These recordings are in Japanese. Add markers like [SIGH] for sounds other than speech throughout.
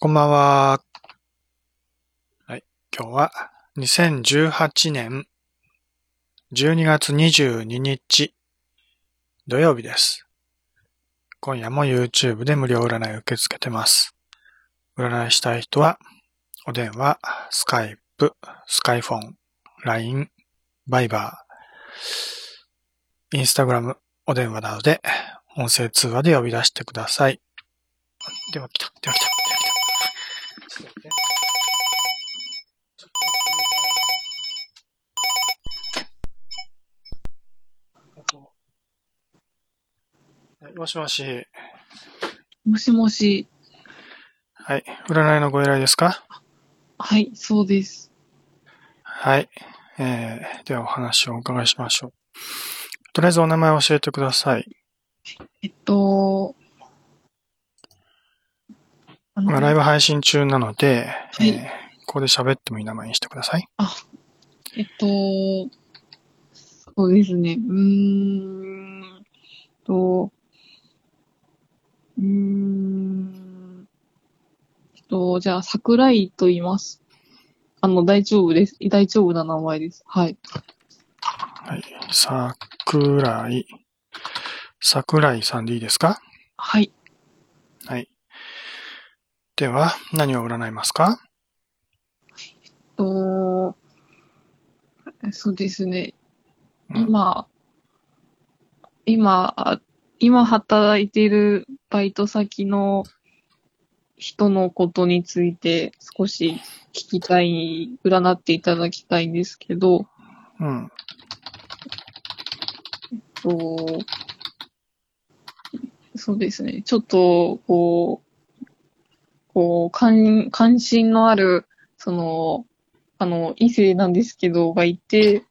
こんばんは。はい。今日は2018年12月22日土曜日です。今夜も YouTube で無料占いを受け付けてます。占いしたい人は、お電話、スカイプ、スカイフォン、LINE、バイバー、インスタグラム、お電話などで音声通話で呼び出してください。では来た、では来た、もしもし。もしもし。はい。占いのご依頼ですか？はい、そうです。はい。えー、ではお話をお伺いしましょう。とりあえずお名前を教えてください。えっと、今ライブ配信中なので、はいえーここで喋ってもいい名前にしてください。えっと、そうですね。うーんと、うーんと、じゃあ、桜井と言います。あの、大丈夫です。大丈夫な名前です。はい。はい。桜井。桜井さんでいいですか？はい。はい。では、何を占いますか？えっと、そうですね。うん今、今、あ今働いているバイト先の人のことについて少し聞きたい、占っていただきたいんですけど、うん。とそうですね。ちょっと、こう、こう、関、関心のある、その、あの、異性なんですけど、がいて、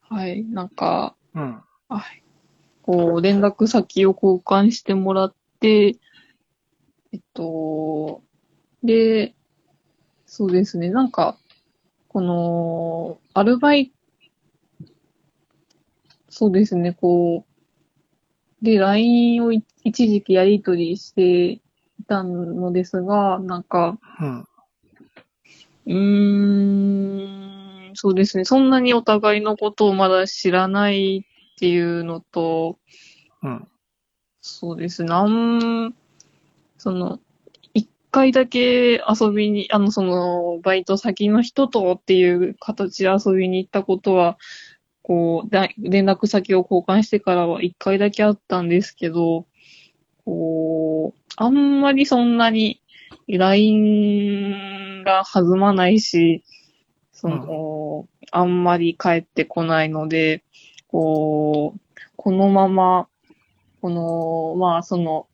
はい、なんか、うん。はい。こう、連絡先を交換してもらって、えっと、で、そうですね、なんか、この、アルバイそうですね、こう、で、LINE をい一時期やり取りしていたのですが、なんか、うん。うーん、そうですね。そんなにお互いのことをまだ知らないっていうのと、うん。そうですね。なん、その、一回だけ遊びに、あの、その、バイト先の人とっていう形で遊びに行ったことは、こう、だ連絡先を交換してからは一回だけあったんですけど、こう、あんまりそんなに LINE が弾まないし、その、あんまり帰ってこないので、こう、このまま、この、まあ、その、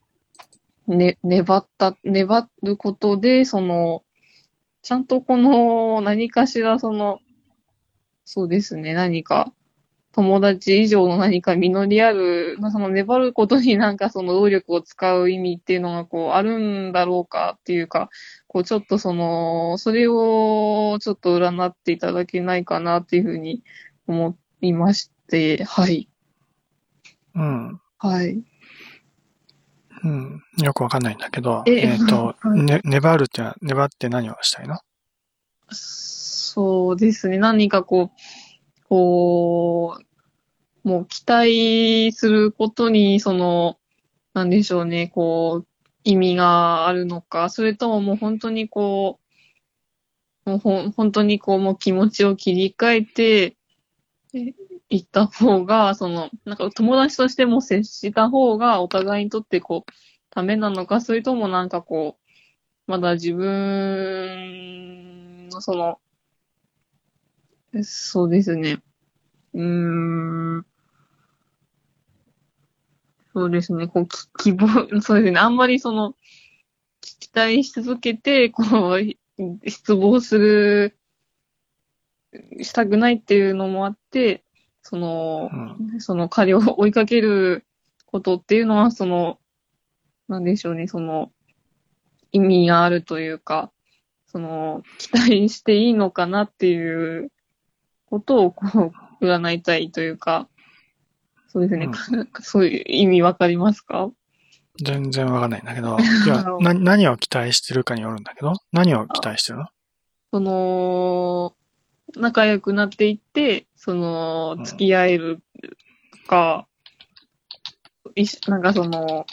ね、粘った、粘ることで、その、ちゃんとこの、何かしら、その、そうですね、何か、友達以上の何か実りある、まあ、その粘ることになんかその労力を使う意味っていうのがこうあるんだろうかっていうか、こうちょっとその、それをちょっと占っていただけないかなっていうふうに思いまして、はい。うん。はい。うん。よくわかんないんだけど、ええっ、と、[LAUGHS] はいね、粘るって粘って何をしたいの？そうですね。何かこう、こう、もう期待することに、その、なんでしょうね、こう、意味があるのか、それとももう本当にこう、もうほ本当にこう、もう気持ちを切り替えて、え行った方が、その、なんか友達としても接した方がお互いにとってこう、ためなのか、それともなんかこう、まだ自分のその、そうですね。うーん。そうですね。こう、き [LAUGHS] 希望、そうですね。あんまりその、期待し続けて、こう、[LAUGHS] 失望する、したくないっていうのもあって、そのう、ん。その彼を追いかけることっていうのは、その、なんでしょうね、その、意味があるというか、その、期待していいのかなっていうことを、こう、占いたいというか、そうですね、うん。[LAUGHS] そういう意味わかりますか？全然わかんないんだけど、[LAUGHS] いやな何を期待してるかによるんだけど、何を期待してるの？その、仲良くなっていって、そのう、ん。付き合えるか、いしなんかその、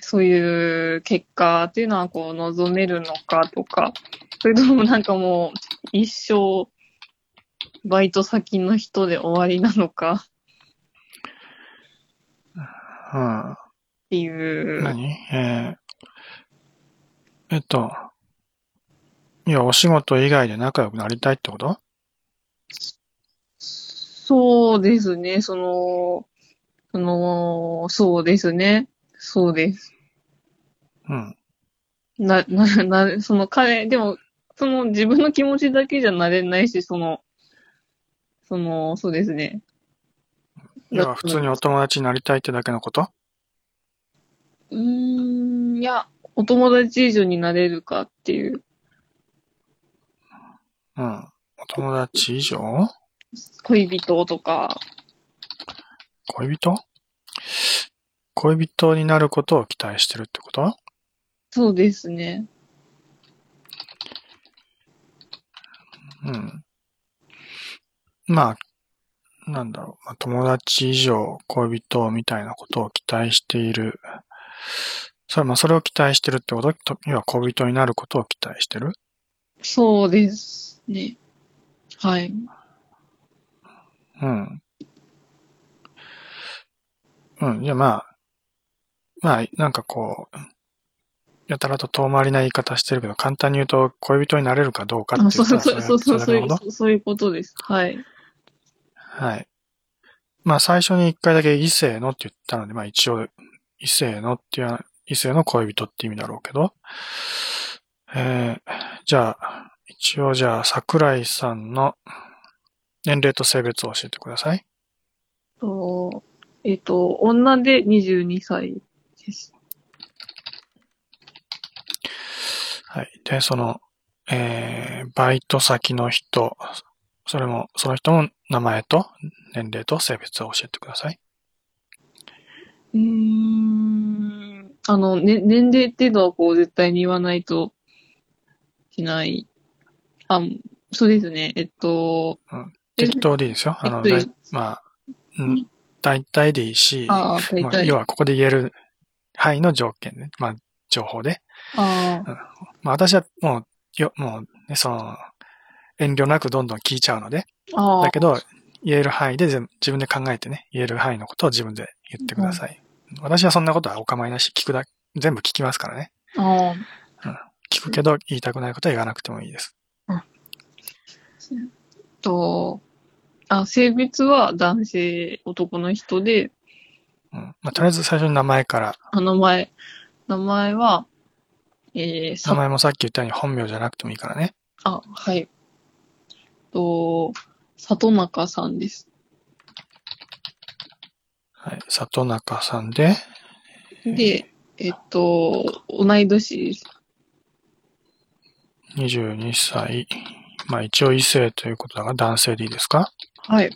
そういう結果っていうのはこう望めるのかとか、それともなんかもう一生バイト先の人で終わりなのかうん。っていう。何？えー、えっと、いや、お仕事以外で仲良くなりたいってこと？そうですね、その、その、そうですね。そうです。うん。な、な、な、その彼、でも、その自分の気持ちだけじゃなれないし、その、その、そうですね。いや、普通にお友達になりたいってだけのこと？うーん、いや、お友達以上になれるかっていう、うん。お友達以上？恋人とか、恋人？恋人になることを期待してるってこと？そうですね。うん。まあ、なんだろう。まあ、友達以上恋人みたいなことを期待している。それ、まあ、それを期待してるってこと？と要は恋人になることを期待してる？そうですね。はい。うん。うん。じゃあまあ、まあ、なんかこう、やたらと遠回りな言い方してるけど、簡単に言うと恋人になれるかどうかってあそうそうそうそう、そうそういうことです。はい。はい。まあ最初に一回だけ異性のって言ったので、まあ一応異性のっていう異性の恋人って意味だろうけど、えー、じゃあ、一応じゃあ桜井さんの年齢と性別を教えてください。と、えっ、と、女で22歳です。はい。で、その、えー、バイト先の人、それも、その人の名前と年齢と性別を教えてください。うーん。あの、ね、年齢っていうのはこう絶対に言わないといけない。あ、そうですね。えっと、適当でいいですよ。あの、えっとまあ、うん、大体でいいし、あまあ、体。要はここで言える範囲の条件ね。まあ、情報で。あまあ、私はもう、よ、もう、ね、その、遠慮なくどんどん聞いちゃうので、だけど、言える範囲で全自分で考えてね、言える範囲のことを自分で言ってください。私はそんなことはお構いなし、聞くだ、全部聞きますからね。あ聞くけど、言いたくないことは言わなくてもいいです。と、あ、性別は男性、男の人で、うん。まあ、とりあえず最初に名前から、あの前、名前は、えー、名さ、前もさっき言ったように本名じゃなくてもいいからね。あ、はい。と、里中さんです。はい。里中さんで、で、えっと、同い年です。22歳。まあ一応異性ということだが男性でいいですか？はい。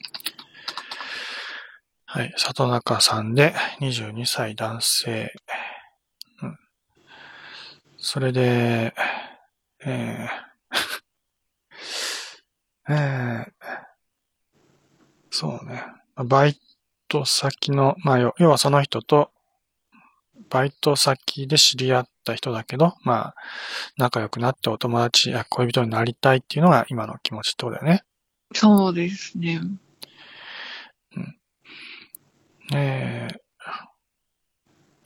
はい。里中さんで22歳男性。うん。それで、えー、[LAUGHS] えー、そうね。まあバイト先の、まあ要要はその人と、バイト先で知り合った人だけど、まあ、仲良くなってお友達や恋人になりたいっていうのが今の気持ちってことだよね。そうですね。えー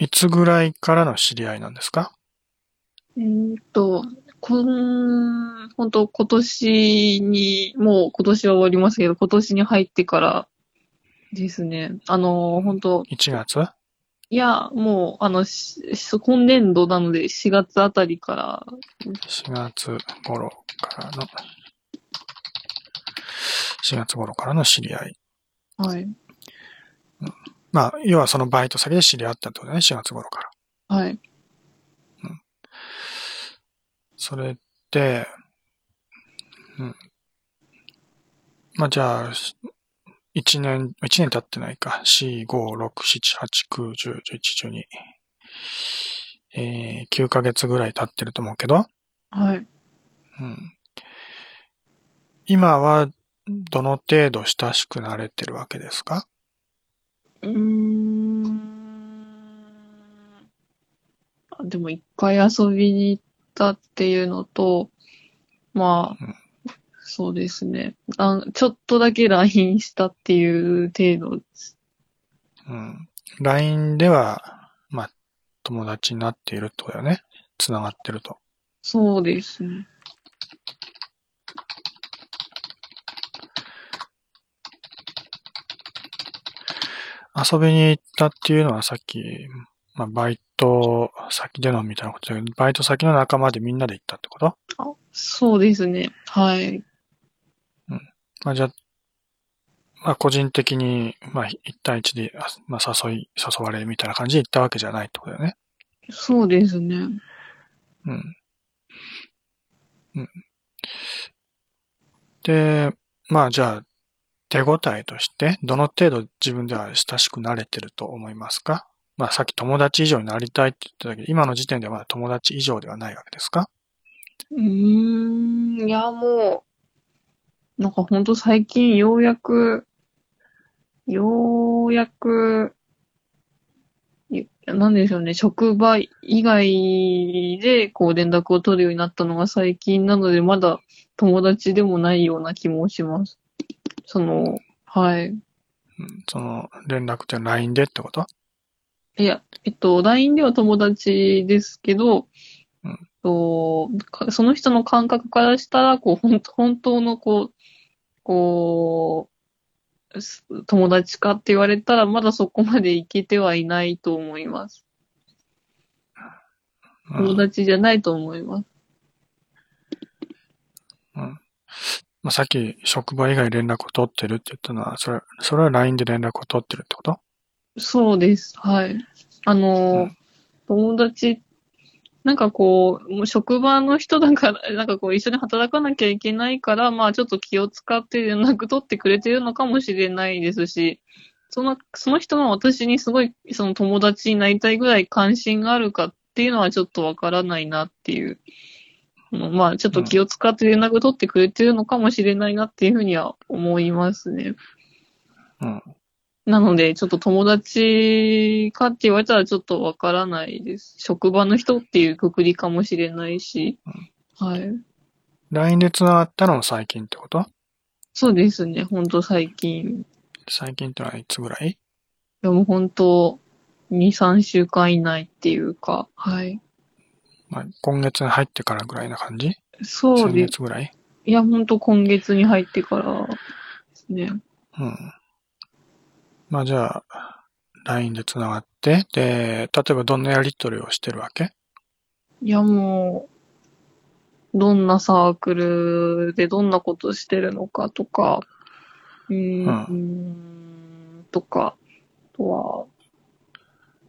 いつぐらいからの知り合いなんですか？えーっと、こん、本当今年に、もう今年は終わりますけど、今年に入ってからですね。あの、本当 ?1 月？いや、もう、あの、し今年度なので4月あたりから、?4 月頃からの、4月頃からの知り合い。はい。まあ、要はそのバイト先で知り合ったってことだね、4月頃から。はい。それで、うん。まあじゃあ、1年、1年経ってないか。4、5、6、7、8、9、10、11、12。えー、9ヶ月ぐらい経ってると思うけど、はい。うん。今は、どの程度親しくなれてるわけですか？うーん。あでも一回遊びに行ったっていうのと、まあ、うんそうですねあ。ちょっとだけ LINE したっていう程度です。うん。LINE では、まあ、友達になっているってことだよね。繋がってると。そうですね。遊びに行ったっていうのはさっき、まあ、バイト先でのみたいなことだけど、バイト先の仲間でみんなで行ったってこと？あそうですね。はい。まあ、じゃあ、まあ、個人的に、まあ、1対1で、あまあ、誘い、誘われみたいな感じで行ったわけじゃないってことだよね。そうですね。うん。うん。で、まあ、じゃあ、手応えとして、どの程度自分では親しくなれてると思いますか？まあ、さっき友達以上になりたいって言ってたけど、今の時点ではまだ友達以上ではないわけですか？うーん、いや、もう、なんかほんと最近ようやく、ようやく、いなんでしょうね、職場以外でこう連絡を取るようになったのが最近なので、まだ友達でもないような気もします。その、はい。うん、その、連絡って LINE でってこと？いや、えっと、LINE では友達ですけど、うん。とかその人の感覚からしたら、こう、ほん本当の、こう、こう、す友達かって言われたら、まだそこまでいけてはいないと思います。うん。友達じゃないと思います。うん。まあ、さっき職場以外連絡を取ってるって言ったのは、それ、それは LINE で連絡を取ってるってこと？そうです。はい。あの、うん友達、なんかこう、もう職場の人だから、[LAUGHS] なんかこう一緒に働かなきゃいけないから、まあちょっと気を使って連絡取ってくれてるのかもしれないですし、その、その人が私にすごい、その友達になりたいぐらい関心があるかっていうのはちょっとわからないなっていう。うんまあちょっと気を使って連絡取ってくれてるのかもしれないなっていうふうには思いますね。うん。なので、ちょっと友達かって言われたらちょっとわからないです。職場の人っていうくくりかもしれないし。はい。LINE で繋がったのも最近ってこと？そうですね。ほんと最近。最近ってのはいつぐらい？でもほんと、2、3週間以内っていうか、はい。まあ、今月に入ってからぐらいな感じ？先そうです。月ぐらい？いや、ほんと今月に入ってからですね。うん。まあじゃあ、LINE で繋がって、で、例えばどんなやりとりをしてるわけ？いや、もう、どんなサークルでどんなことしてるのかとか、うーん、とか、あとは、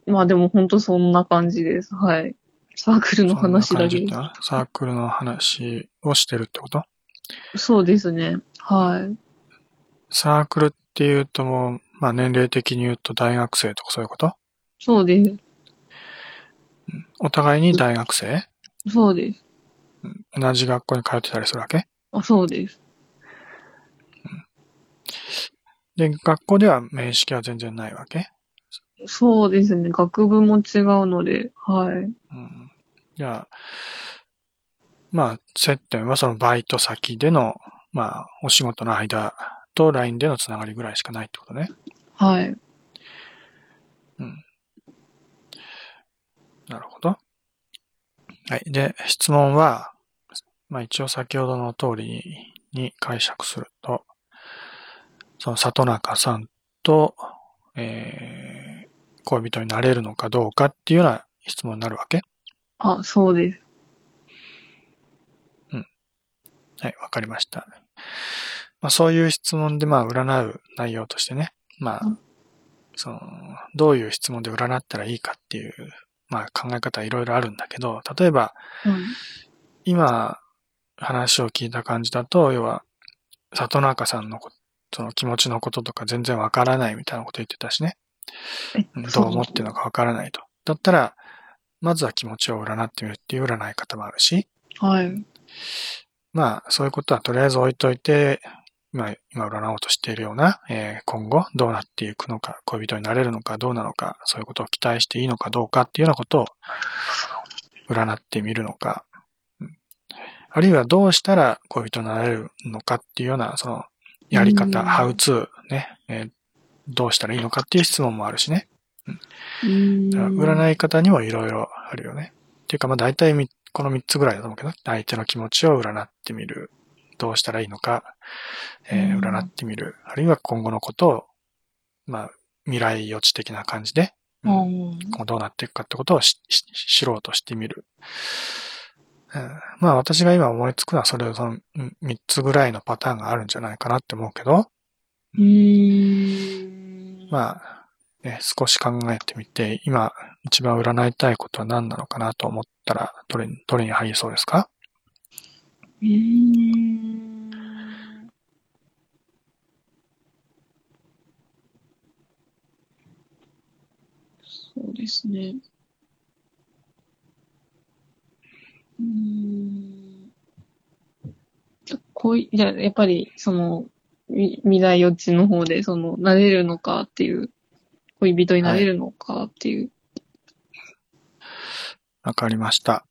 まあでも本当そんな感じです。はい。サークルの話だけですサークルの話をしてるってこと？そうですね。はい。サークルっていうともう、まあ年齢的に言うと大学生とかそういうこと？そうです。お互いに大学生？そうです。同じ学校に通ってたりするわけ？あ、そうです。で、学校では面識は全然ないわけ？そうですね。学部も違うので、はい。うん。じゃあ、まあ、接点はそのバイト先での、まあ、お仕事の間と LINE でのつながりぐらいしかないってことね。はい。なるほど。はい。で、質問は、まあ一応先ほどの通りに解釈すると、その里中さんと、えー、恋人になれるのかどうかっていうような質問になるわけ？あ、そうです。はい、わかりました。まあそういう質問でまあ占う内容としてね、まあうん、その、どういう質問で占ったらいいかっていう、まあ考え方いろいろあるんだけど、例えば、はい。今、話を聞いた感じだと、要は、里中さんのこその気持ちのこととか全然わからないみたいなこと言ってたしね。どう思ってるのかわからないと。だったら、まずは気持ちを占ってみるっていう占い方もあるし、はい。まあ、そういうことはとりあえず置いといて、今、今占おうとしているような、えー今後どうなっていくのか、恋人になれるのかどうなのか、そういうことを期待していいのかどうかっていうようなことを占ってみるのか、うんあるいはどうしたら恋人になれるのかっていうような、その、やり方、うんハウツーね、えーどうしたらいいのかっていう質問もあるしね。うーんだから占い方にもいろいろあるよね。っていうか、まあ大体みこの3つぐらいだと思うけど、相手の気持ちを占ってみる。どうしたらいいのか、えーうん占ってみる。あるいは今後のことを、まあ、未来予知的な感じで、ううんどうなっていくかってことをしし知ろうとしてみる。うんまあ私が今思いつくのはそれその3つぐらいのパターンがあるんじゃないかなって思うけど、うーん。まあ、ね、少し考えてみて、今一番占いたいことは何なのかなと思ったら、どれに、どれに入りそうですか？うー。そうですね。うーん。恋、じゃ、やっぱり、その、未来予知の方で、その、なれるのかっていう、恋人になれるのかっていう。わかりました。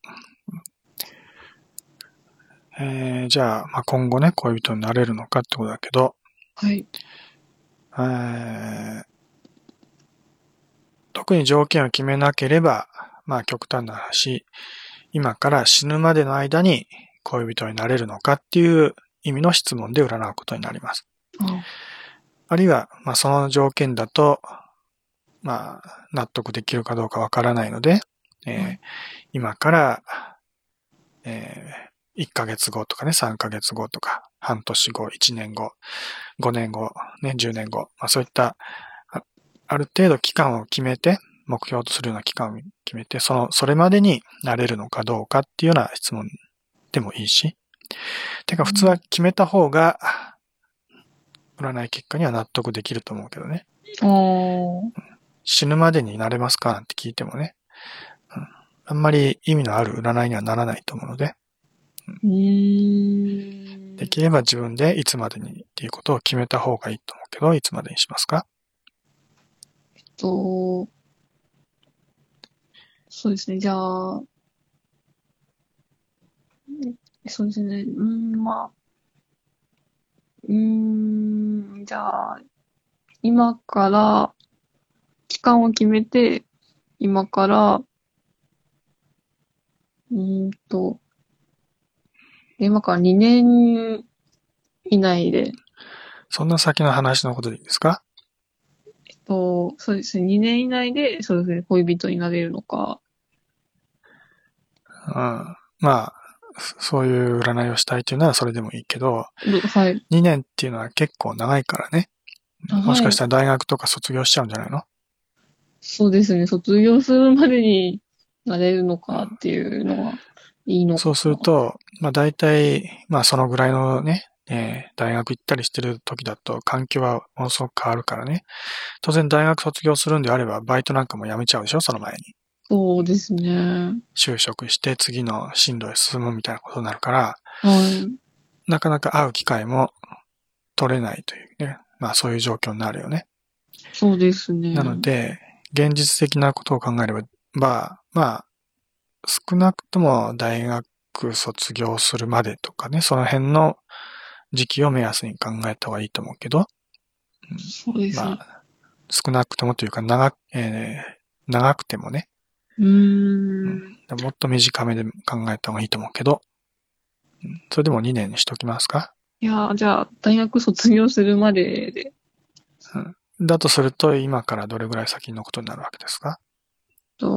えー、じゃあ、まあ、今後ね、恋人になれるのかってことだけど、はい。えー、特に条件を決めなければ、まあ極端な話、今から死ぬまでの間に恋人になれるのかっていう意味の質問で占うことになります。ああるいは、まあその条件だと、まあ納得できるかどうかわからないので、えーはい今から、えー、1ヶ月後とかね、3ヶ月後とか、半年後、1年後、5年後、ね、10年後、まあそういった、あある程度期間を決めて、目標とするような期間を決めて、その、それまでになれるのかどうかっていうような質問でもいいし、てか普通は決めた方が、占い結果には納得できると思うけどね。死ぬまでになれますかなんて聞いてもね、うん。あんまり意味のある占いにはならないと思うので、うーん。できれば自分でいつまでにっていうことを決めた方がいいと思うけど、いつまでにしますか？と、そうですね、じゃあ、うんそうですね、うーん、まあ、うーん、じゃあ、今から、期間を決めて、今から、うーんと、今から2年以内で、そんな先の話のことでいいですか？と、そうですね、2年以内で、そうですね、恋人になれるのか、うん。まあ、そういう占いをしたいというならそれでもいいけど、どはい。2年っていうのは結構長いからね。もしかしたら大学とか卒業しちゃうんじゃないの？そうですね、卒業するまでになれるのかっていうのは、いいのか。そうする、と、まあ大体、まあそのぐらいのね、えー大学行ったりしてる時だと環境はものすごく変わるからね。当然大学卒業するんであれば、バイトなんかも辞めちゃうでしょその前に。そうですね。就職して次の進路へ進むみたいなことになるから、はい。なかなか会う機会も取れないというね。まあそういう状況になるよね。そうですね。なので、現実的なことを考えれば、まあ、まあ、少なくとも大学卒業するまでとかね、その辺の時期を目安に考えた方がいいと思うけど、そうですね。まあ、少なくともというか長く、えー長くてもね、うーん。もっと短めで考えた方がいいと思うけど、うん。それでも2年にしときますか。いや、じゃあ、大学卒業するまでで、だとすると、今からどれぐらい先のことになるわけですか？と、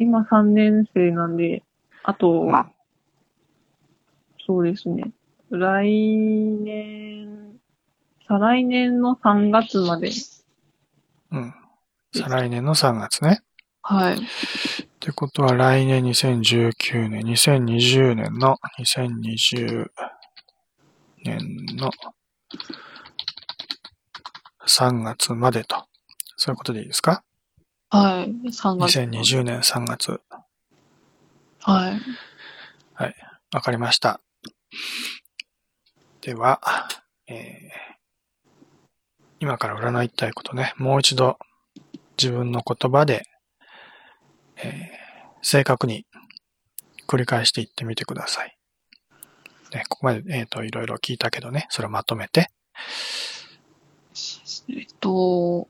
今3年生なんで、あと、そうですね。来年、再来年の3月まで。うん。再来年の3月ね。はい。ってことは来年2019年、2020年の、2020年の3月までと。そういうことでいいですか？はい。3月。2020年3月。はい。わかりました。では、えー今から占いたいことね、もう一度自分の言葉で、えー正確に繰り返していってみてください。ね、ここまで、えっ、と、いろいろ聞いたけどね、それをまとめて、えっと、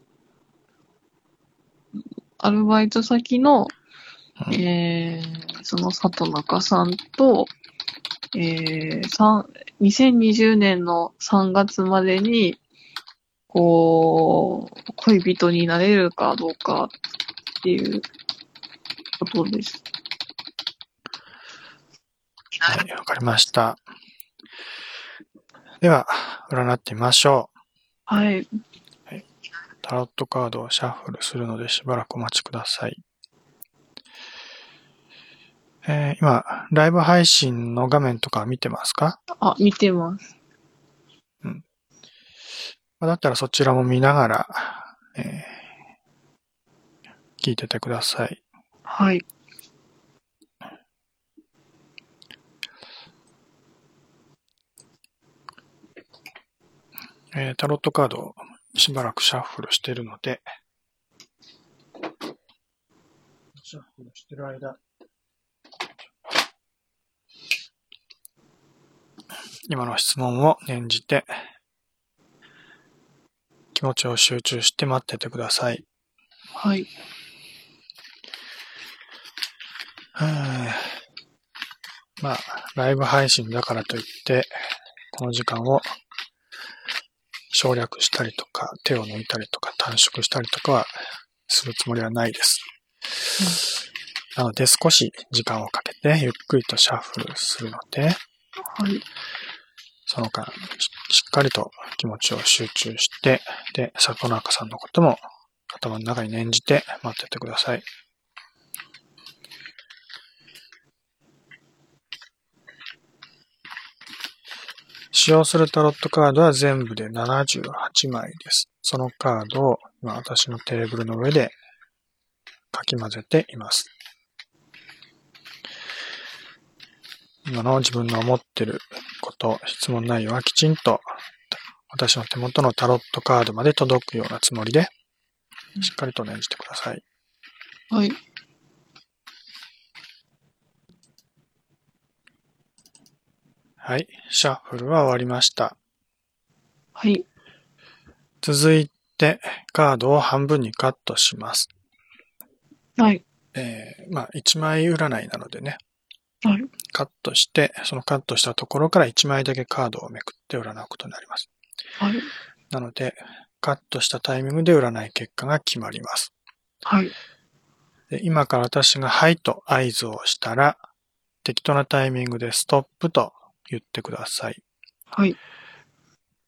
アルバイト先の、うんえー、その里中さんと、えー、さん2020年の3月までに、こう、恋人になれるかどうかっていうことです。はい、わかりました。では、占ってみましょう。はい。タロットカードをシャッフルするのでしばらくお待ちください。えー今、ライブ配信の画面とか見てますか？あ、見てます。まあだったらそちらも見ながら、えー聞いててください。はい。えータロットカードをしばらくシャッフルしてるので、シャッフルしてる間、今の質問を念じて、気持ちを集中して待っててください。はい。はあまあ、ライブ配信だからといって、この時間を省略したりとか、手を抜いたりとか、短縮したりとかはするつもりはないです。なので、少し時間をかけて、ゆっくりとシャッフルするので、はい。その間、ししっかりと気持ちを集中して、で、里中さんのことも頭の中に念じて待っててください。使用するタロットカードは全部で78枚です。そのカードを今私のテーブルの上でかき混ぜています。今の自分の思ってること、質問内容はきちんと私の手元のタロットカードまで届くようなつもりで、しっかりと念じてください。はい。はい。シャッフルは終わりました。はい。続いて、カードを半分にカットします。はい。えー、まあ、1枚占いなのでね、はい。カットして、そのカットしたところから1枚だけカードをめくって占うことになります。はい。なので、カットしたタイミングで占い結果が決まります。はい。で今から私がはいと合図をしたら、適当なタイミングでストップと言ってください。はい。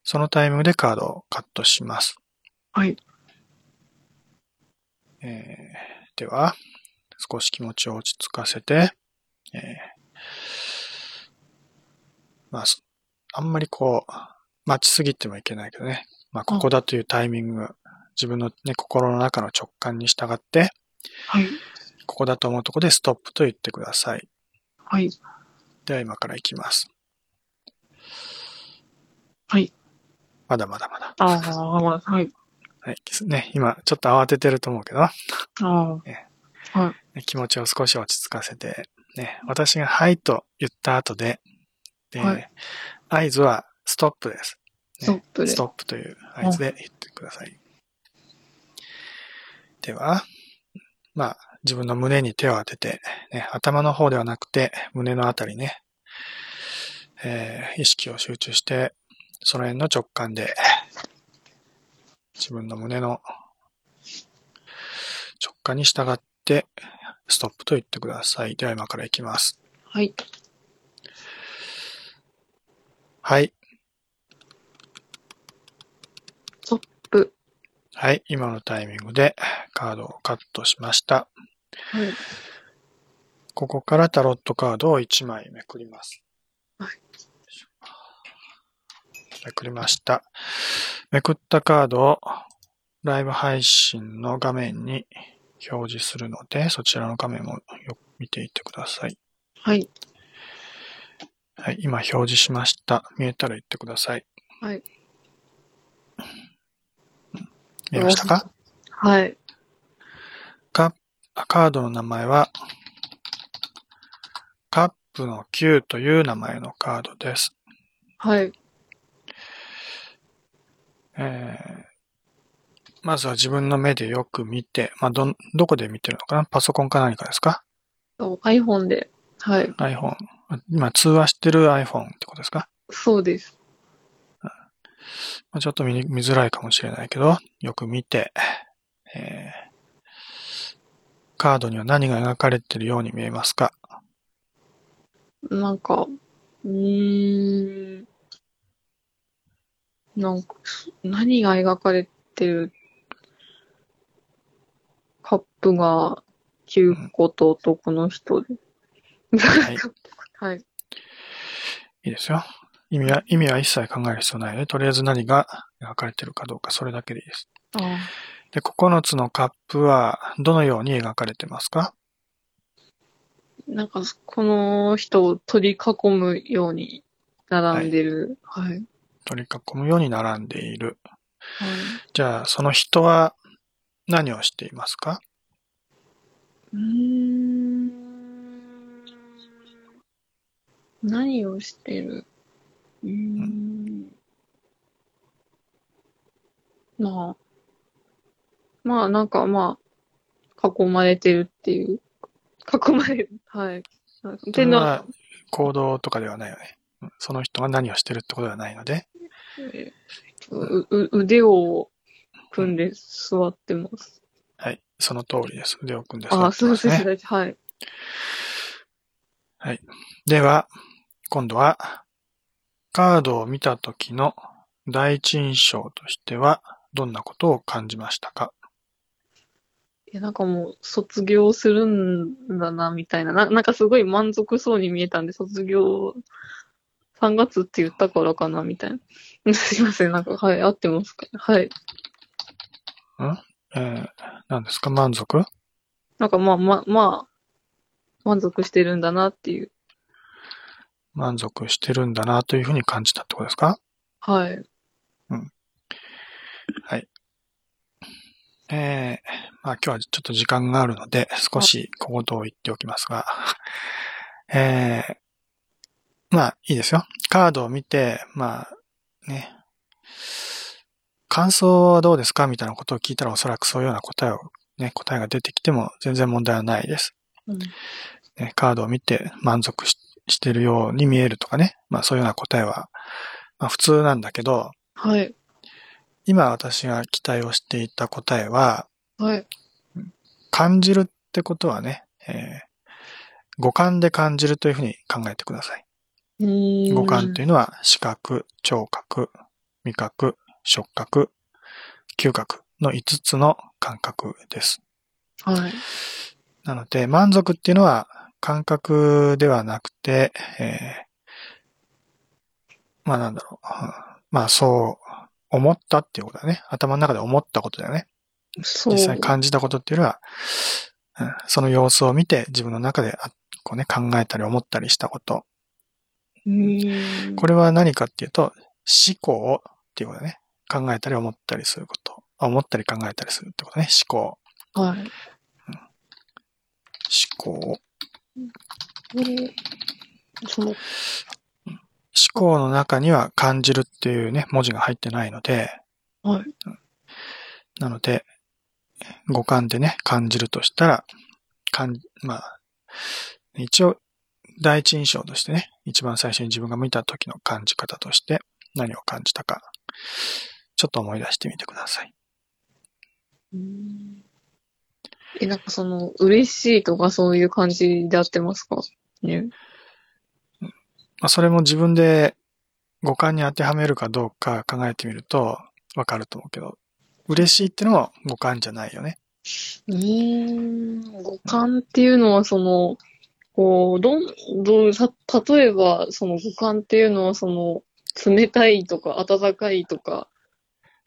そのタイミングでカードをカットします。はい。えーでは、少し気持ちを落ち着かせて、えーまあ、そあんまりこう、待ちすぎてもいけないけどね。まあ、ここだというタイミング、自分のね、心の中の直感に従って、はい。ここだと思うところでストップと言ってください。はい。では今から行きます。はい。まだまだまだ。ああ、まあはい。はい。ね、今、ちょっと慌ててると思うけど、ああ。ねはい。ね気持ちを少し落ち着かせて、ね、私がはいと言った後で、で、はい合図はストップです。ねストップでストップという合図で言ってください。では、まあ、自分の胸に手を当てて、ね、頭の方ではなくて、胸のあたりね、えー意識を集中して、その辺の直感で、自分の胸の直感に従って、ストップと言ってください。では今から行きます。はい。はい。ストップ。はい。今のタイミングでカードをカットしました。はい。ここからタロットカードを1枚めくります。はいめくりました。めくったカードをライブ配信の画面に表示するので、そちらの画面もよく見ていってください。はい。はい、今表示しました。見えたら言ってください。はい。見えましたか？はい。カカードの名前は、カップの9という名前のカードです。はい。えーまずは自分の目でよく見て、まあ、どん、どこで見てるのかな？パソコンか何かですか？そう iPhone で。はい。?iPhone。今通話してる iPhone ってことですか？そうです。まあちょっと見に見づらいかもしれないけど、よく見て、えーカードには何が描かれているように見えますか？なんか、うーん。なんか、何が描かれてるカップが9個と男の人で。い [LAUGHS] はい。いいですよ。意味は、意味は一切考える必要ないので、とりあえず何が描かれているかどうか、それだけでいいです。あで、9つのカップはどのように描かれてますか？なんか、この人を取り囲むように並んでる。はい。取り囲むように並んでいる。はい。じゃあ、その人は何をしていますか？うーん。何をしてる？うーん。まあ。まあ、なんかまあ、囲まれてるっていう。囲まれる。はい。そのはれは行動とかではないよね。うんその人が何をしてるってことではないので、腕を組んで座ってます。はい。その通りです。腕を組んでああ、座ってそうですますね。ね。はい。では、今度は、カードを見た時の第一印象としては、どんなことを感じましたか？いや、なんかもう、卒業するんだな、みたいな。ななんかすごい満足そうに見えたんで、卒業、3月って言ったからかな、みたいな。[LAUGHS] すいません、なんか、はい、合ってますかはい。えー、何ですか？満足？なんかまあまあ、まあ、満足してるんだなっていう。満足してるんだなというふうに感じたってことですか？はい。えー、まあ今日はちょっと時間があるので、少し小言を言っておきますが、えー、まあいいですよ。カードを見て、まあね、感想はどうですかみたいなことを聞いたらおそらくそういうような答えを、ね、答えが出てきても全然問題はないです。うん。ね、カードを見て満足ししてるように見えるとかね、まあそういうような答えは、まあ普通なんだけど、はい。今私が期待をしていた答えは、はい。感じるってことはね、えー五感で感じるというふうに考えてください。五感というのは視覚、聴覚、味覚、触覚、嗅覚の5つの感覚です。はい。なので、満足っていうのは感覚ではなくて、えーまあなんだろう。うんまあそう思ったっていうことだね。頭の中で思ったことだよね。そう。実際に感じたことっていうのは、うんその様子を見て自分の中であこうね、考えたり思ったりしたこと。これは何かっていうと、思考っていうことだね。考えたり思ったりすること。あ思ったり考えたりするってことね。思考。はい。思考。でその、思考の中には感じるっていうね、文字が入ってないので、はい。なので、五感でね、感じるとしたら、感、まあ、一応、第一印象としてね、一番最初に自分が見た時の感じ方として何を感じたか、ちょっと思い出してみてください。え、なんかその、嬉しいとかそういう感じで合ってますか？ね。まあ、それも自分で五感に当てはめるかどうか考えてみるとわかると思うけど、嬉しいってのも五感じゃないよね。うーん、五感っていうのはその、こう、どん、どう、さ、例えば、その五感っていうのはその、冷たいとか、暖かいとか、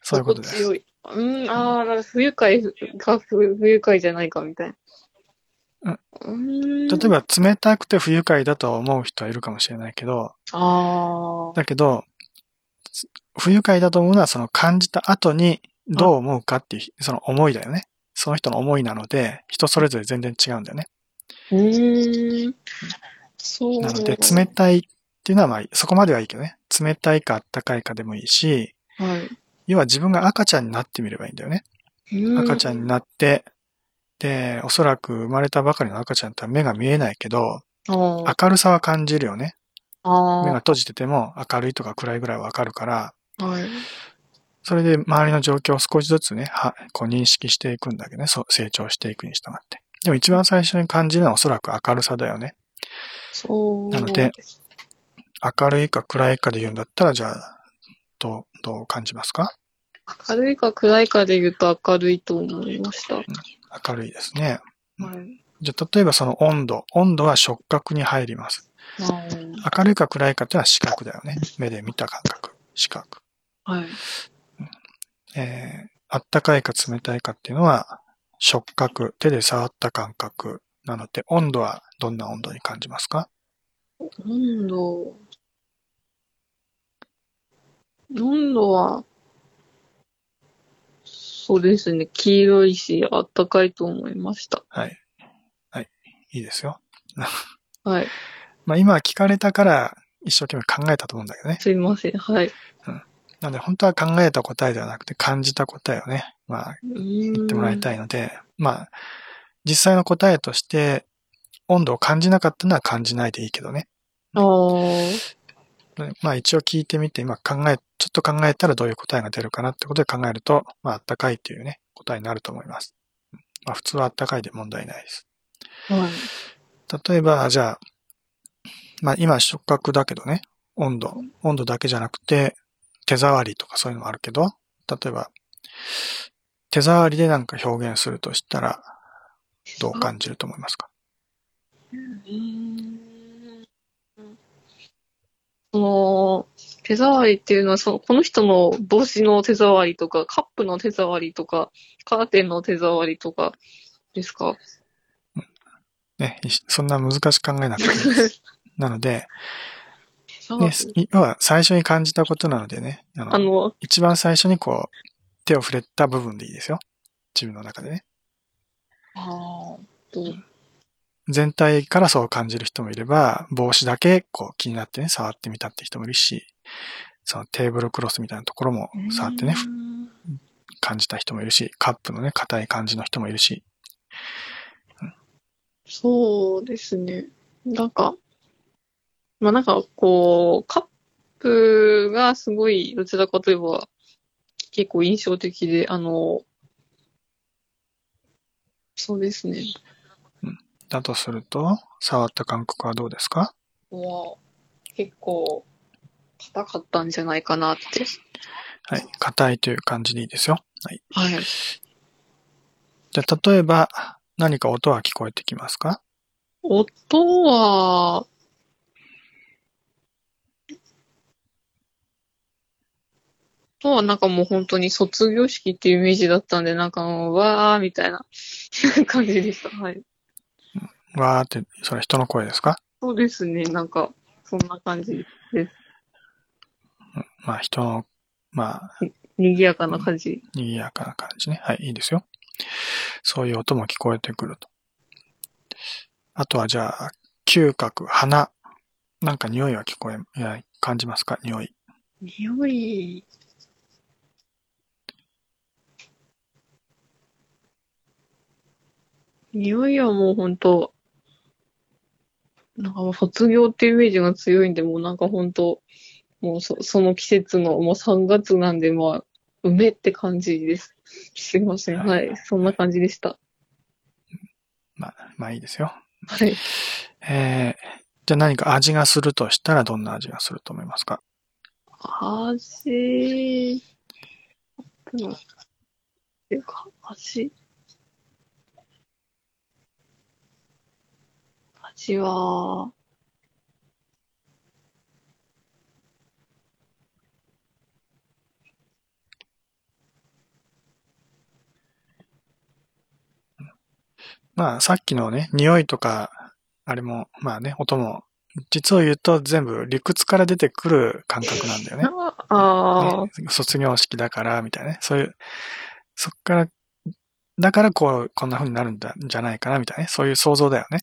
そういうことです。心地よい。うん、ああ、なんか不愉快か不不愉快じゃないかみたいな。うん。例えば冷たくて不愉快だと思う人はいるかもしれないけど、ああ。だけど、つ不愉快だと思うのはその感じた後にどう思うかっていう、その思いだよね。その人の思いなので、人それぞれ全然違うんだよね。うーん。そう。なので、冷たいっていうのはまあ、そこまではいいけどね。冷たいかあったかいかでもいいし、はい。要は自分が赤ちゃんになってみればいいんだよね。うん赤ちゃんになって、で、おそらく生まれたばかりの赤ちゃんって目が見えないけど、明るさは感じるよね。あ目が閉じてても明るいとか暗いぐらいわかるから、ー。はい。それで周りの状況を少しずつね、はこう認識していくんだけどね、そう成長していくに従って。でも一番最初に感じるのはおそらく明るさだよね。そう。なので、明るいか暗いかで言うんだったら、じゃあ、どう、どう感じますか？明るいか暗いかで言うと明るいと思いました。は明るいですね。い。じゃあ、例えばその温度。温度は触覚に入ります。明るいか暗いかっていうのは視覚だよね。目で見た感覚。視覚。はい。えー、あったかいか冷たいかっていうのは触覚。手で触った感覚。なので、温度はどんな温度に感じますか？温度。温度は、そうですね。黄色いし、あったかいと思いました。はい。はい。いいですよ。[LAUGHS] はい。まあ今聞かれたから一生懸命考えたと思うんだけどね。すいません。はい。なので本当は考えた答えではなくて感じた答えをね、まあ言言ってもらいたい。いので、まあ実際の答えとして温度を感じなかったのは感じないでいいけどね。まあ一応聞いてみて、今考え、ちょっと考えたらどういう答えが出るかなってことで考えると、まああったかいっていうね、答えになると思います。まあ普通はあったかいで問題ないです。はい。例えば、じゃあ、まあ今触覚だけどね、温度、温度だけじゃなくて、手触りとかそういうのもあるけど、例えば、手触りでなんか表現するとしたら、どう感じると思いますか？その、手触りっていうのは、その、この人の帽子の手触りとか、カップの手触りとか、カーテンの手触りとかですか？ね、いそんな難しく考えなくていいです。[LAUGHS] なので、ねり、要は最初に感じたことなのでね、あのあの、一番最初にこう、手を触れた部分でいいですよ。自分の中でね。ああ、と、全体からそう感じる人もいれば、帽子だけこう気になってね、触ってみたって人もいるし、そのテーブルクロスみたいなところも触ってね、感じた人もいるし、カップのね、硬い感じの人もいるし、そうですね。なんか、まあなんかこう、カップがすごい、どちらかといえば、結構印象的で、あの、そうですね。だとすると、触った感覚はどうですか？は、結構、硬かったんじゃないかなって。はい。硬いという感じでいいですよ。はい。はい。じゃあ、例えば、何か音は聞こえてきますか？音は、音はなんかもう本当に卒業式っていうイメージだったんで、なんかもう、わーみたいな [LAUGHS] 感じでした。はい。わーって、それ人の声ですか？そうですね。なんか、そんな感じです。まあ、人の、まあ、賑やかな感じ。賑やかな感じね。はい、いいですよ。そういう音も聞こえてくると。あとはじゃあ、嗅覚、鼻。なんか匂いは聞こえ、いや、感じますか？匂い。匂い、匂いはもう本当、なんかもう卒業っていうイメージが強いんで、もうなんか本当、もうそその季節の、もう3月なんで、まあ、梅って感じです。すいません。はい。そんな感じでした。まあ、まあいいですよ。はい。えー、じゃあ何か味がするとしたらどんな味がすると思いますか？味、うんっていうか、味？ちは、まあ、さっきのね、匂いとか、あれも、まあね、音も、実を言うと全部理屈から出てくる感覚なんだよね。[LAUGHS] ああ、ね、卒業式だから、みたいなね。そういう、そっから、だからこう、こんな風になるんだ、じゃないかな、みたいなね。そういう想像だよね。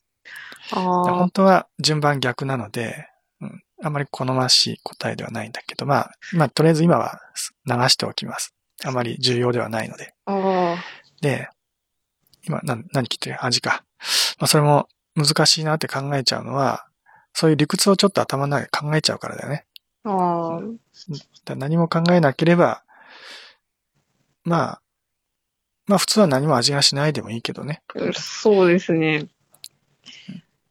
あ本当は順番逆なので、うん、あまり好ましい答えではないんだけど、まあ、まあ、とりあえず今は流しておきます。あまり重要ではないので。で、今、何、何聞いてる？味か。まあ、それも難しいなって考えちゃうのは、そういう理屈をちょっと頭の中で考えちゃうからだよね。あ、だ何も考えなければ、まあ、まあ普通は何も味がしないでもいいけどね。そうですね。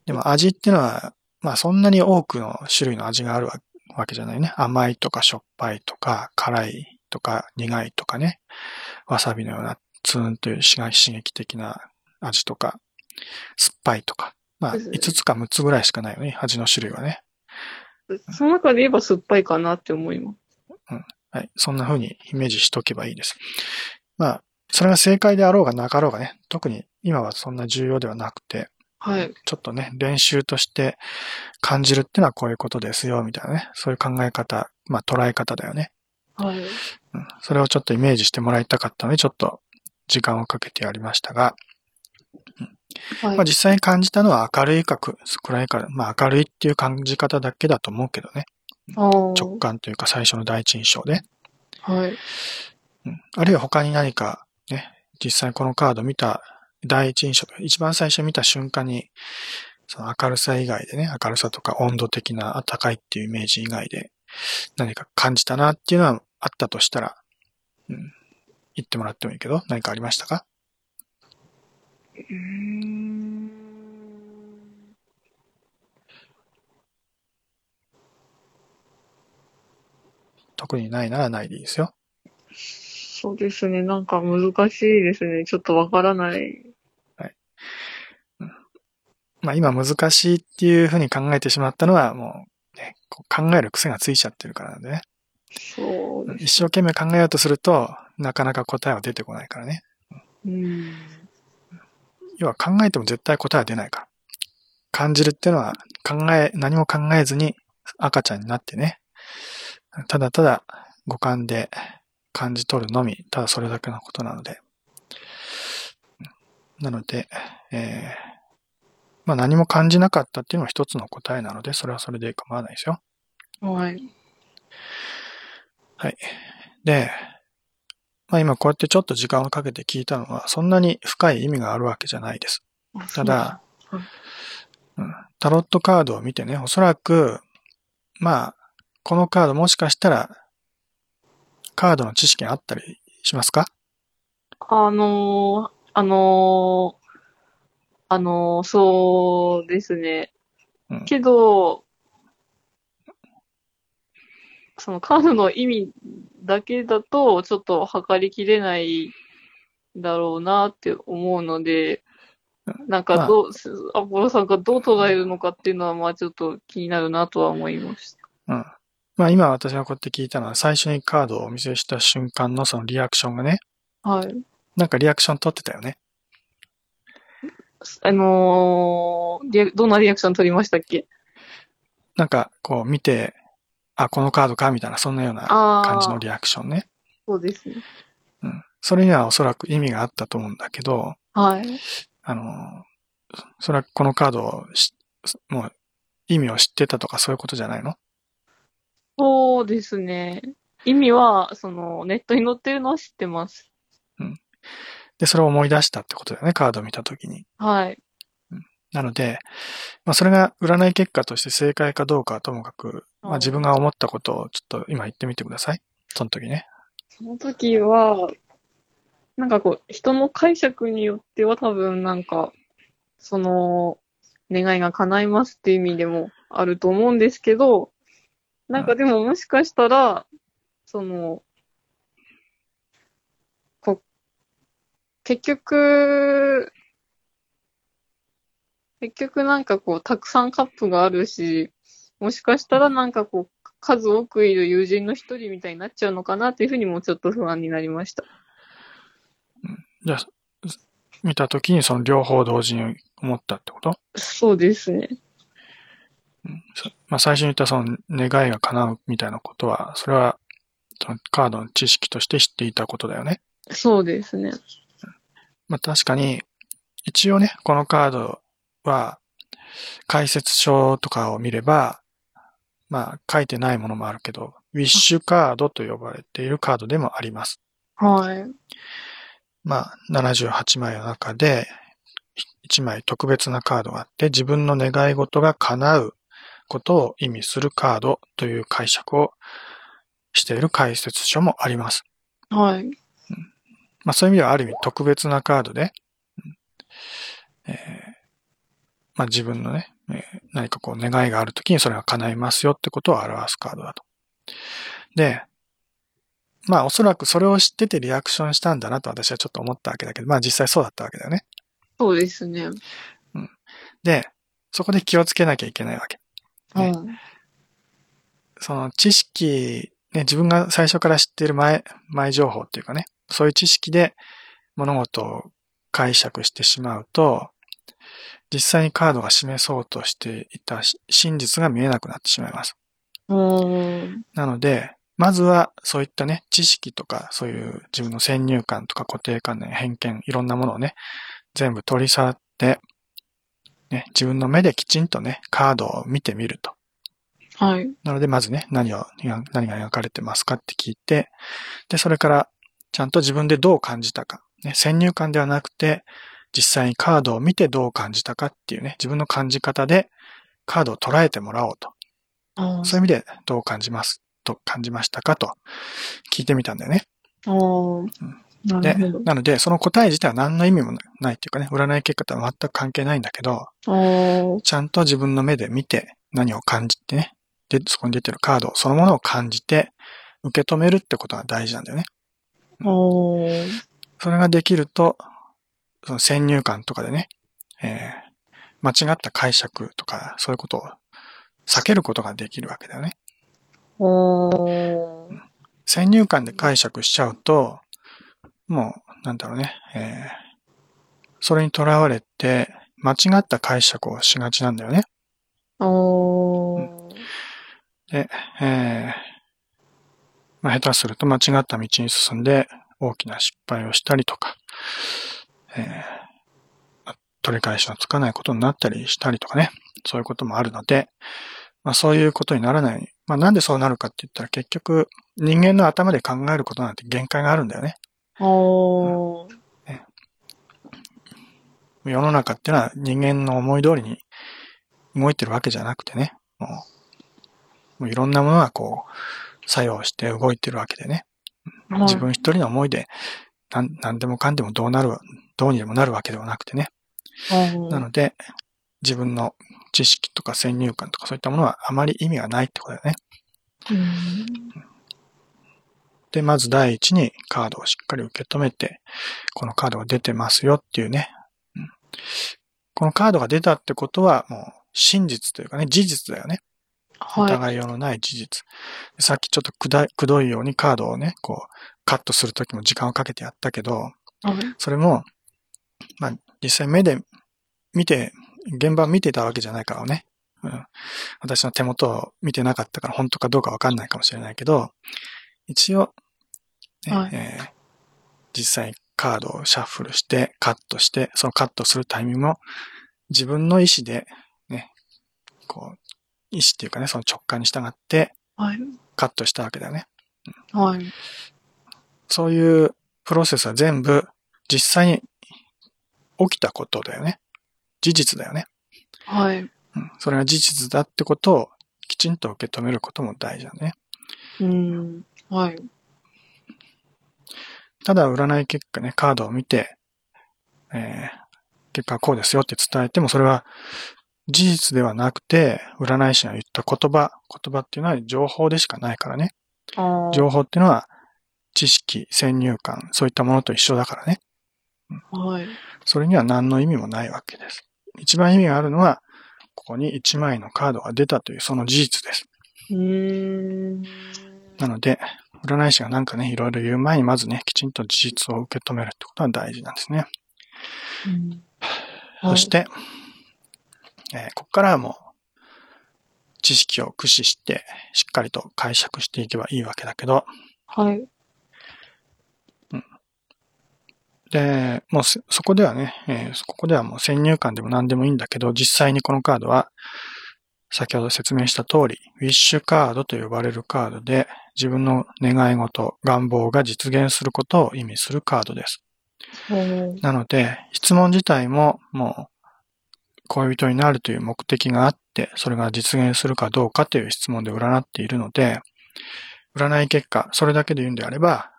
でも味っていうのは、まあそんなに多くの種類の味があるわわけじゃないね。甘いとかしょっぱいとか辛いとか苦いとかね。わさびのようなツーンという刺激的な味とか、酸っぱいとか。まあそうですね5つか6つぐらいしかないよね。味の種類はね。その中で言えば酸っぱいかなって思います。はい。そんな風にイメージしとけばいいです。まあ、それが正解であろうがなかろうがね、特に今はそんな重要ではなくて、はい。ちょっとね、練習として感じるっていうのはこういうことですよ、みたいなね。そういう考え方、まあ捉え方だよね。はい。うん。それをちょっとイメージしてもらいたかったので、ちょっと時間をかけてやりましたが、はいまあ実際に感じたのは明るいかく暗いか、まあ明るいっていう感じ方だけだと思うけどね。直感というか最初の第一印象で。はい。うんあるいは他に何かね、実際このカード見た第一印象とか、一番最初見た瞬間に、その明るさ以外でね、明るさとか温度的な暖かいっていうイメージ以外で何か感じたなっていうのはあったとしたら、うん、言ってもらってもいいけど、何かありましたか？うーん。特にないならないでいいですよ。そうですね。なんか難しいですね。ちょっとわからない。まあ今難しいっていうふうに考えてしまったのはもう、ね、こう考える癖がついちゃってるからなんでね。そう。一生懸命考えようとすると、なかなか答えは出てこないからね。うん。要は考えても絶対答えは出ないから。感じるっていうのは考え、何も考えずに赤ちゃんになってね、ただただ五感で感じ取るのみ、ただそれだけのことなので。なので、えーまあ何も感じなかったっていうのは一つの答えなので、それはそれで構わないですよ。はい。はい。で、まあ今こうやってちょっと時間をかけて聞いたのは、そんなに深い意味があるわけじゃないです。ただ、うんタロットカードを見てね、おそらく、まあ、このカードもしかしたら、カードの知識があったりしますか？あのー、あのー、あのー、そうですね。うんけど、そのカードの意味だけだと、ちょっと測りきれないだろうなって思うので、なんかどう、アポロさんがどう捉えるのかっていうのは、まあちょっと気になるなとは思いました。うん。まあ今私がこうやって聞いたのは、最初にカードをお見せした瞬間のそのリアクションがね、はい。なんかリアクション取ってたよね。あのーどんなリアクション取りましたっけ？なんかこう見て、あ、このカードかみたいな、そんなような感じのリアクションね。そうですね。うん。それにはおそらく意味があったと思うんだけど、はい。あの、それはこのカードをし、もう意味を知ってたとかそういうことじゃないの？そうですね。意味は、その、ネットに載ってるのは知ってます。で、それを思い出したってことだよね、カードを見たときに。はい。なので、まあそれが占い結果として正解かどうかはともかく、まあ自分が思ったことをちょっと今言ってみてください。その時ね。その時は、なんかこう、人の解釈によっては多分なんか、その、願いが叶いますっていう意味でもあると思うんですけど、なんかでももしかしたら、その、結局、結局なんかこう、たくさんカップがあるし、もしかしたらなんかこう、数多くいる友人の一人みたいになっちゃうのかなっていうふうにもちょっと不安になりました。じゃあ、見たときにその両方同時に思ったってこと？そうですね。まあ、最初に言ったその願いが叶うみたいなことは、それはそのカードの知識として知っていたことだよね。そうですね。まあ確かに、一応ね、このカードは、解説書とかを見れば、まあ書いてないものもあるけど、ウィッシュカードと呼ばれているカードでもあります。はい。まあ78枚の中で、1枚特別なカードがあって、自分の願い事が叶うことを意味するカードという解釈をしている解説書もあります。はい。まあそういう意味ではある意味特別なカードで、うんえーまあ自分のね、えー何かこう願いがあるときにそれが叶いますよってことを表すカードだと。で、まあおそらくそれを知っててリアクションしたんだなと私はちょっと思ったわけだけど、まあ実際そうだったわけだよね。そうですね。で、そこで気をつけなきゃいけないわけ。ねうん。その知識、ね、自分が最初から知っている前、前情報っていうかね、そういう知識で物事を解釈してしまうと、実際にカードが示そうとしていたし真実が見えなくなってしまいます。うん。なので、まずはそういったね、知識とか、そういう自分の先入観とか固定観念、偏見、いろんなものをね、全部取り去って、ね、自分の目できちんとね、カードを見てみると。はい。なので、まずね、何を、何が描かれてますかって聞いて、で、それから、ちゃんと自分でどう感じたか。ね、先入観ではなくて、実際にカードを見てどう感じたかっていうね、自分の感じ方でカードを捉えてもらおうと。あそういう意味でどう感じますと感じましたかと聞いてみたんだよね。でなので、その答え自体は何の意味もないっていうかね、占い結果とは全く関係ないんだけど。ちゃんと自分の目で見て何を感じてね、で、そこに出てるカードそのものを感じて受け止めるってことが大事なんだよね。あー。それができると、その先入観とかでね、えー間違った解釈とか、そういうことを避けることができるわけだよね。あー。先入観で解釈しちゃうと、もう、なんだろうね、えーそれにとらわれて、間違った解釈をしがちなんだよね。あー。で、えーまあ、下手すると間違った道に進んで大きな失敗をしたりとか、えーまあ取り返しのつかないことになったりしたりとかね、そういうこともあるので、まあ、そういうことにならない。まあ、なんでそうなるかって言ったら結局人間の頭で考えることなんて限界があるんだよね。あー。世の中っていうのは人間の思い通りに動いてるわけじゃなくてね、もう、もういろんなものがこう、作用して動いてるわけでね。はい自分一人の思いで、なん、なんでもかんでもどうなる、どうにでもなるわけではなくてね。なので、自分の知識とか先入観とかそういったものはあまり意味がないってことだよね。うんで、まず第一にカードをしっかり受け止めて、このカードが出てますよっていうね。うんこのカードが出たってことはもう真実というかね、事実だよね。はい。疑いようのない事実。さっきちょっとくだくどいようにカードをね、こう、カットするときも時間をかけてやったけど、はい。それも、まあ、実際目で見て、現場を見てたわけじゃないからね。うん、私の手元を見てなかったから本当かどうかわかんないかもしれないけど、一応、ねはいえー実際カードをシャッフルして、カットして、そのカットするタイミングも自分の意思で、ね、こう、意思っていうかね、その直感に従ってはい。カットしたわけだよね。はい。そういうプロセスは全部実際に起きたことだよね。事実だよね。はい。うん、それが事実だってことをきちんと受け止めることも大事だね。うん。はい。ただ占い結果ね、カードを見て、えー結果はこうですよって伝えても、それは事実ではなくて、占い師が言った言葉、言葉っていうのは情報でしかないからね。情報っていうのは知識、先入観、そういったものと一緒だからね。はい。それには何の意味もないわけです。一番意味があるのは、ここに1枚のカードが出たというその事実です。なので、占い師がなんかね、いろいろ言う前にまずね、きちんと事実を受け止めるってことは大事なんですね。うんそし、て、えーここからはもう、知識を駆使して、しっかりと解釈していけばいいわけだけど、はい。で、もうそそこではね、えーここではもう先入観でも何でもいいんだけど、実際にこのカードは、先ほど説明した通り、ウィッシュカードと呼ばれるカードで、自分の願い事、願望が実現することを意味するカードです。なので、質問自体ももう、恋人になるという目的があって、それが実現するかどうかという質問で占っているので、占い結果、それだけで言うんであれば、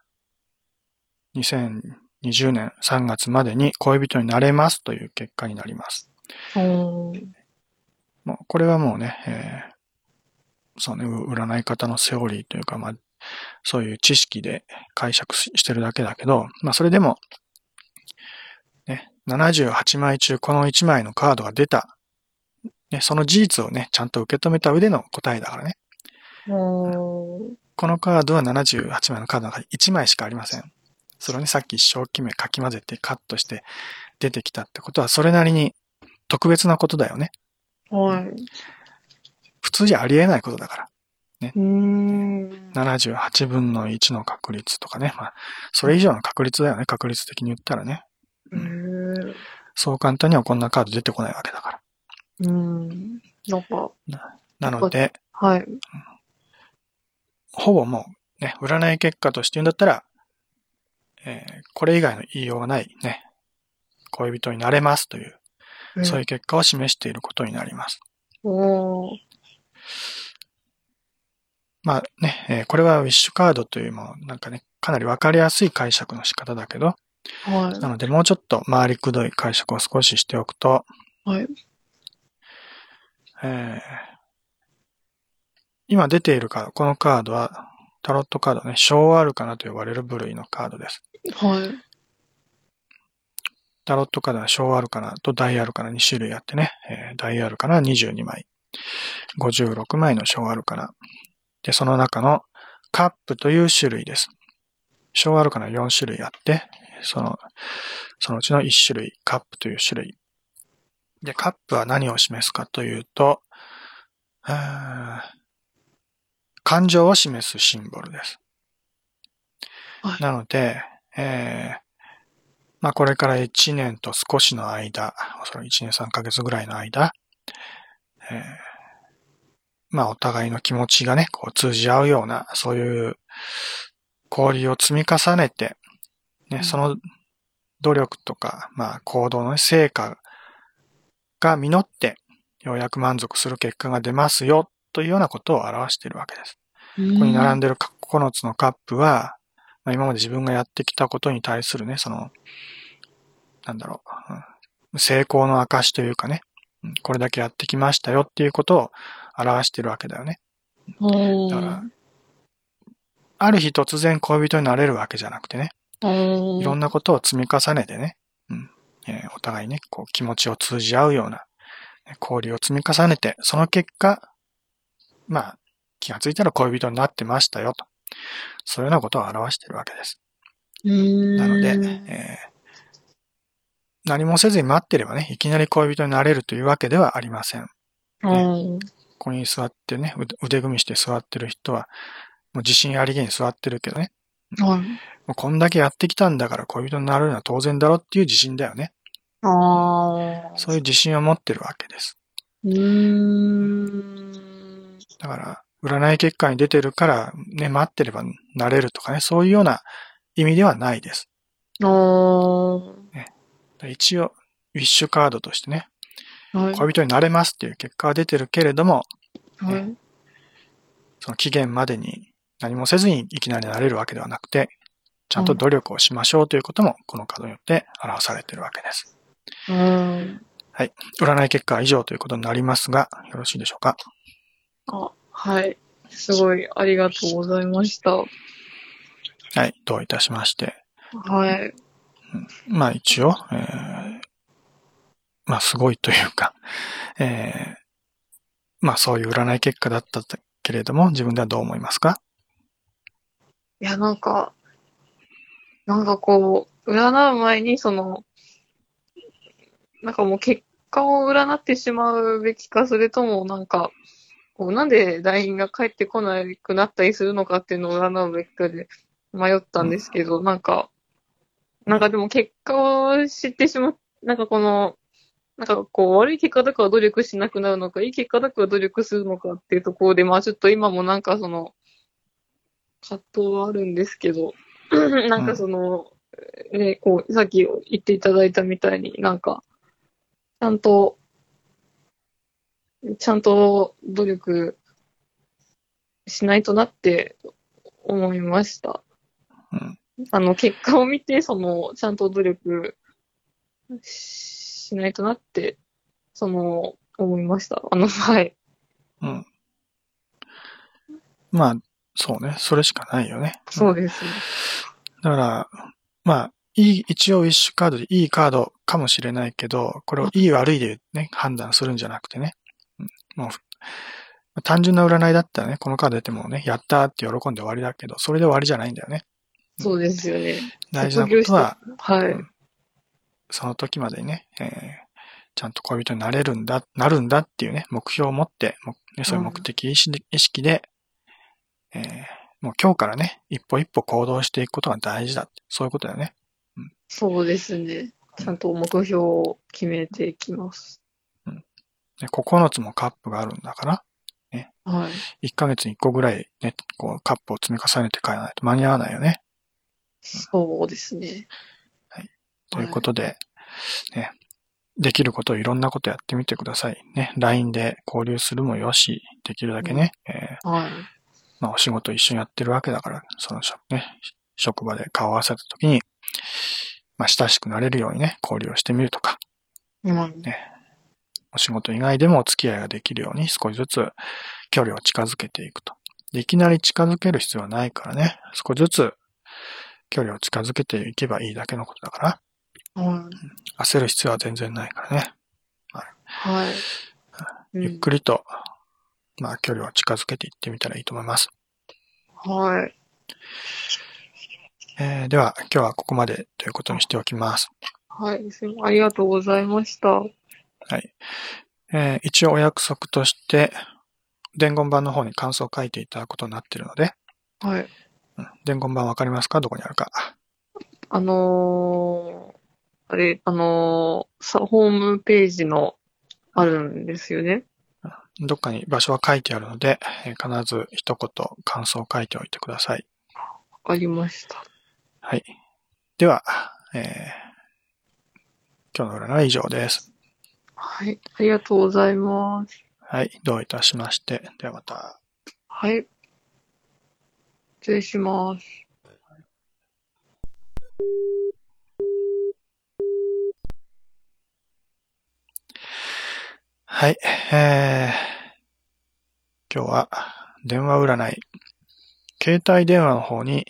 2020年3月までに恋人になれますという結果になります。もうこれはもうね、えーそうね、う占い方のセオリーというか、まあ、そういう知識で解釈ししてるだけだけど、まあ、それでも、ね、78枚中この1枚のカードが出た、ね、その事実をね、ちゃんと受け止めた上での答えだからね。このカードは78枚のカードの中に1枚しかありません。それをね、さっき一生懸命かき混ぜてカットして出てきたってことは、それなりに特別なことだよね。はい。普通じゃありえないことだから。うーん。78分の1の確率とかね。まあ、それ以上の確率だよね。確率的に言ったらね。う。そう簡単にはこんなカード出てこないわけだから。うん。なんか、なので、はい。ほぼもうね、占い結果として言うんだったら、えーこれ以外の言いようがないね、恋人になれますという、そういう結果を示していることになります。おーまあね、えーこれはウィッシュカードというもうなんかね、かなりわかりやすい解釈の仕方だけど、はい。なのでもうちょっと回りくどい解釈を少ししておくと、はい。えー今出ているカード、このカードはタロットカードね、小アルカナと呼ばれる部類のカードです。はい。タロットカードは小アルカナと大アルカナ2種類あってね、えー大アルカナは22枚、56枚の小アルカナ。で、その中のカップという種類です。小アルカナは4種類あって、その、そのうちの1種類、カップという種類。で、カップは何を示すかというと、感情を示すシンボルです。はいなので、えーまあこれから1年と少しの間、おそらく1年3ヶ月ぐらいの間、えーまあお互いの気持ちがね、こう通じ合うような、そういう交流を積み重ねて、ね、うんその努力とか、まあ行動のね成果が実って、ようやく満足する結果が出ますよ、というようなことを表しているわけです。こここに並んで。でる9つのカップは、まあ、今まで自分がやってきたことに対するね、その、なんだろう、うん成功の証というかね、うんこれだけやってきましたよっていうことを表しているわけだよね。おだからある日突然恋人になれるわけじゃなくてね、おいろんなことを積み重ねてね、うん。えーお互いね、こう気持ちを通じ合うようなね交流を積み重ねて、その結果、まあ、気がついたら恋人になってましたよと。そういうようなことを表しているわけです。ななので、えー何もせずに待ってればね、いきなり恋人になれるというわけではありません。ここに座ってね、腕腕組みして座ってる人は、もう自信ありげに座ってるけどね、はい。もうこんだけやってきたんだから恋人になるのは当然だろっていう自信だよね。ああ。そういう自信を持ってるわけです。うーん。だから、占い結果に出てるから、ね、待ってればなれるとかね、そういうような意味ではないです。ああ。は一応、ウィッシュカードとしてね、い。恋人になれますっていう結果は出てるけれども、はい。その期限までに何もせずにいきなりなれるわけではなくて、ちゃんと努力をしましょうということも、このカードによって表されているわけです。うん。占い結果は以上ということになりますが、よろしいでしょうか？あ、はい。すごい、ありがとうございました。はい、どういたしまして。はい。まあ一応、えーまあすごいというか、えーまあそういう占い結果だったけれども、自分ではどう思いますか？いや、なんか、なんかこう、占う前にその、なんかもう結果を占ってしまうべきか、それともなんか、こうなんで LINE が返ってこなくなったりするのかっていうのを占うべきかで迷ったんですけど、なんか、なんかでも結果を知ってしまっ、なんかこの、なんかこう悪い結果だから努力しなくなるのか、いい結果だから努力するのかっていうところで、まあちょっと今もなんかその、葛藤はあるんですけど、[LAUGHS] なんかその、ね、こう、さっき言っていただいたみたいになんか、ちゃんと、ちゃんと努力しないとなって思いました。うん。あの、結果を見て、その、ちゃんと努力しないとなって、その、思いました。あの、はい。うん。まあ、そうね。それしかないよね。そうですね。だから、まあ、いい、一応ウィッシュカードでいいカードかもしれないけど、これをいい悪いでね、判断するんじゃなくてね。うんもう、単純な占いだったらね、このカード出てもね、やったーって喜んで終わりだけど、それで終わりじゃないんだよね。そうですよね。大事なことは、はい。うんその時までにね、えーちゃんと恋人になれるんだ、なるんだっていうね、目標を持って、もね、そういう目的意識でえーもう今日からね、一歩一歩行動していくことが大事だって。そういうことだよね。そうですね。ちゃんと目標を決めていきます。で9つもカップがあるんだから、はい。1ヶ月に1個ぐらいね、こうカップを積み重ねて帰らないと間に合わないよね。そうですね。ということで、ね、できることをいろんなことやってみてください。ね、LINE で交流するもよし、できるだけね、えーはい。まあお仕事一緒にやってるわけだから、その職ね、職場で顔を合わせた時に、まあ親しくなれるようにね、交流をしてみるとか、うん。お仕事以外でもお付き合いができるように少しずつ距離を近づけていくと。でいきなり近づける必要はないからね、少しずつ距離を近づけていけばいいだけのことだから、はい。焦る必要は全然ないからね。はい。ゆっくりと、まあ距離を近づけていってみたらいいと思います。り。はい。えーでは今日はここまでということにしておきます。はい。すいませんありがとうございました。はい。えー一応お約束として、伝言板の方に感想を書いていただくことになっているので、はい。うん伝言板わかりますか？どこにあるか。あのー、あれ、あのー、さ、ホームページの、あるんですよね。どっかに場所は書いてあるので、えー必ず一言感想を書いておいてください。わかりました。はい。では、えー今日の占いは以上です。はい。ありがとうございます。はい。どういたしまして。ではまた。はい。失礼します。はい。えー、今日は電話占い。携帯電話の方に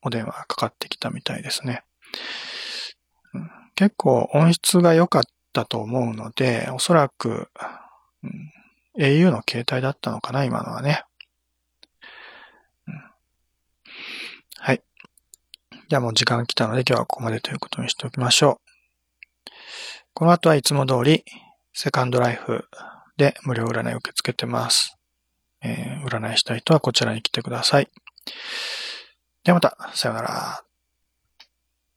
お電話がかかってきたみたいですね。結構音質が良かったと思うので、おそらく、うん au の携帯だったのかな、今のはね。うんはい。じゃあもう時間来たので今日はここまでということにしておきましょう。この後はいつも通り、セカンドライフで無料占いを受け付けてます。えー占いしたい人はこちらに来てください。ではまた、さようなら。